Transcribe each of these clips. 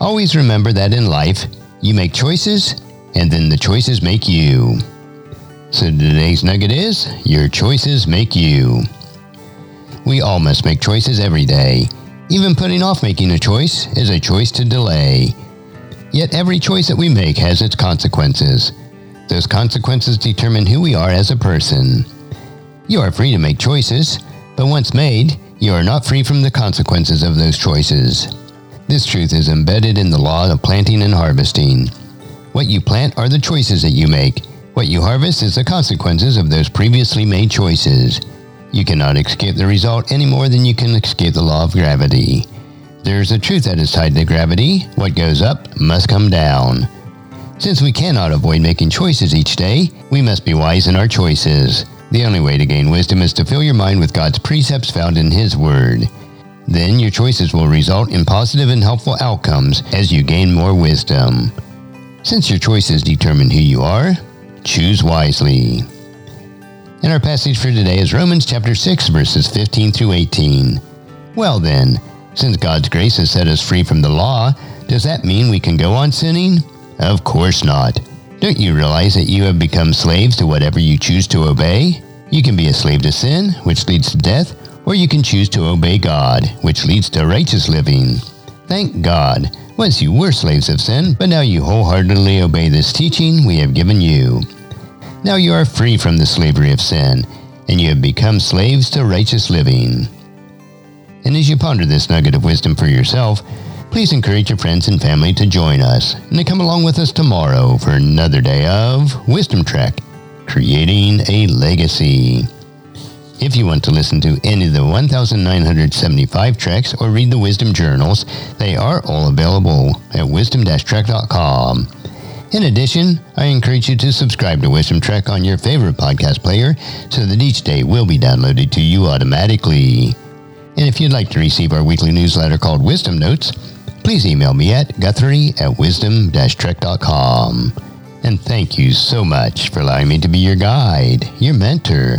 Always remember that in life, you make choices, and then the choices make you. So today's nugget is Your choices make you. We all must make choices every day even putting off making a choice is a choice to delay. Yet every choice that we make has its consequences. Those consequences determine who we are as a person. You are free to make choices, but once made, you are not free from the consequences of those choices. This truth is embedded in the law of planting and harvesting. What you plant are the choices that you make. What you harvest is the consequences of those previously made choices. You cannot escape the result any more than you can escape the law of gravity. There is a truth that is tied to gravity. What goes up must come down. Since we cannot avoid making choices each day, we must be wise in our choices. The only way to gain wisdom is to fill your mind with God's precepts found in His Word. Then your choices will result in positive and helpful outcomes as you gain more wisdom. Since your choices determine who you are, choose wisely. And our passage for today is Romans chapter 6, verses 15 through 18. Well then, since God's grace has set us free from the law, does that mean we can go on sinning? Of course not. Don't you realize that you have become slaves to whatever you choose to obey? You can be a slave to sin, which leads to death, or you can choose to obey God, which leads to righteous living. Thank God. Once you were slaves of sin, but now you wholeheartedly obey this teaching we have given you. Now you are free from the slavery of sin, and you have become slaves to righteous living. And as you ponder this nugget of wisdom for yourself, please encourage your friends and family to join us and to come along with us tomorrow for another day of Wisdom Trek, creating a legacy. If you want to listen to any of the 1,975 treks or read the Wisdom Journals, they are all available at wisdom-trek.com. In addition, I encourage you to subscribe to Wisdom Trek on your favorite podcast player so that each day will be downloaded to you automatically. And if you'd like to receive our weekly newsletter called Wisdom Notes, please email me at guthrie at wisdom-trek.com. And thank you so much for allowing me to be your guide, your mentor,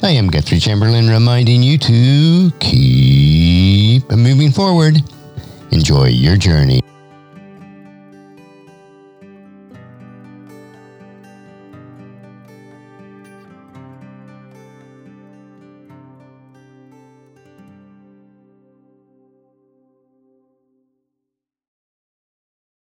I am Guthrie Chamberlain reminding you to keep moving forward. Enjoy your journey.